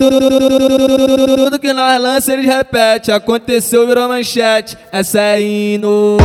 Tudo que nós lança eles repete. Aconteceu, virou manchete. Essa é hino.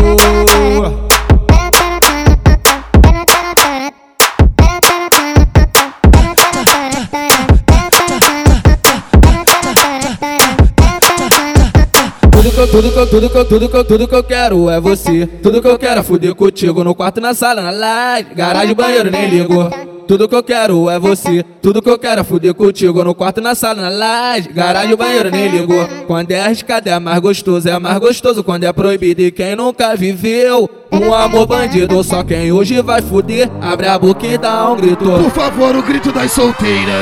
Tudo que, eu- tudo que, eu- tudo que, eu- tudo que, eu- tudo que eu quero é você. Tudo que eu quero é fuder contigo no quarto, na sala, na live, garagem, banheiro, nem ligo. Tudo que eu quero é você. Tudo que eu quero é fuder contigo no quarto, na sala, na laje, garagem, banheiro, nem ligo. Quando é arriscado é mais gostoso, é mais gostoso quando é proibido. E quem nunca viveu um amor bandido, só quem hoje vai fuder, abre a boca e dá um grito. Por favor, o grito das solteiras.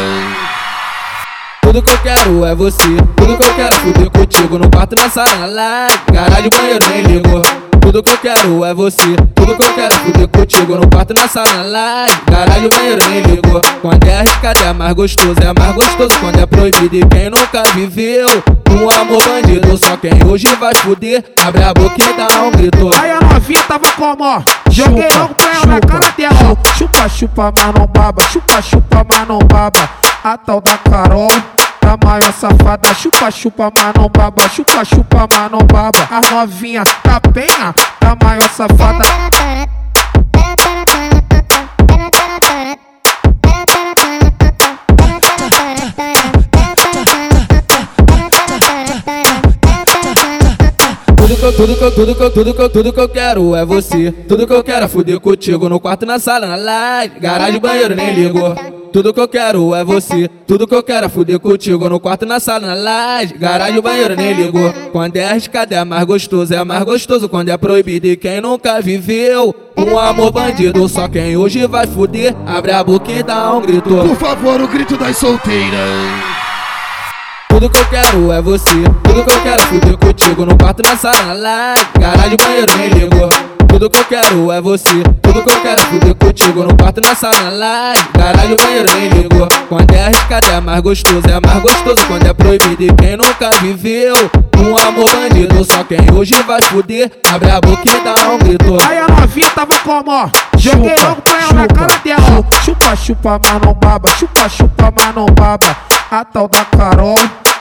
Tudo que eu quero é você. Tudo que eu quero é fuder contigo no quarto, na sala, na live, garagem, banheiro, nem ligo. Tudo que eu quero é você. Tudo que eu quero é fuder contigo no quarto, na sala, na live, garagem, banheiro, nem ligo. Quando é arriscado é mais gostoso, é mais gostoso quando é proibido. E quem nunca viveu um amor bandido, só quem hoje vai fuder, abre a boca e dá um grito. Aí a novinha tava como, ó. Joguei Chupa, logo pra ela na chupa, cara dela, ó. Chupa, chupa, mas não baba. Chupa, chupa, mas não baba. A tal da Carol. Da maior safada, chupa, chupa, mas não baba, chupa, chupa, mas não baba. A novinha da penha, da maior safada. Tudo que eu, tudo que eu, tudo que eu, tudo que eu, quero é você. Tudo que eu quero é fuder contigo no quarto, na sala, na live, garagem, banheiro, nem ligo. Tudo que eu quero é você. Tudo que eu quero é fuder contigo no quarto, na sala, na laje, garagem, banheiro, nem ligo. Quando é arriscado é mais gostoso, é mais gostoso quando é proibido. E quem nunca viveu um amor bandido, só quem hoje vai fuder, abre a boca e dá um grito. Por favor, o grito das solteiras. Tudo que eu quero é você. Tudo que eu quero é fuder contigo no quarto, na sala, live, garagem, banheiro, nem ligo. Tudo que eu quero é você. Tudo que eu quero é fuder contigo no quarto, na sala, live, garagem, banheiro, nem ligo. Quando é arriscado é mais gostoso, é mais gostoso quando é proibido. E quem nunca viveu um amor quem hoje vai fuder, abre a boca e dá um grito. Aí a novinha tava como, ó. Joguei Chupa, logo pra ela na chupa, cara dela. Chupa, chupa, mas não baba. Chupa, chupa, mas não baba. A tal da Carol.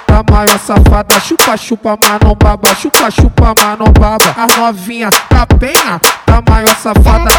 Da maior safada, chupa, chupa, mas não baba. Chupa, chupa, mas não baba. A novinha da penha, da maior safada.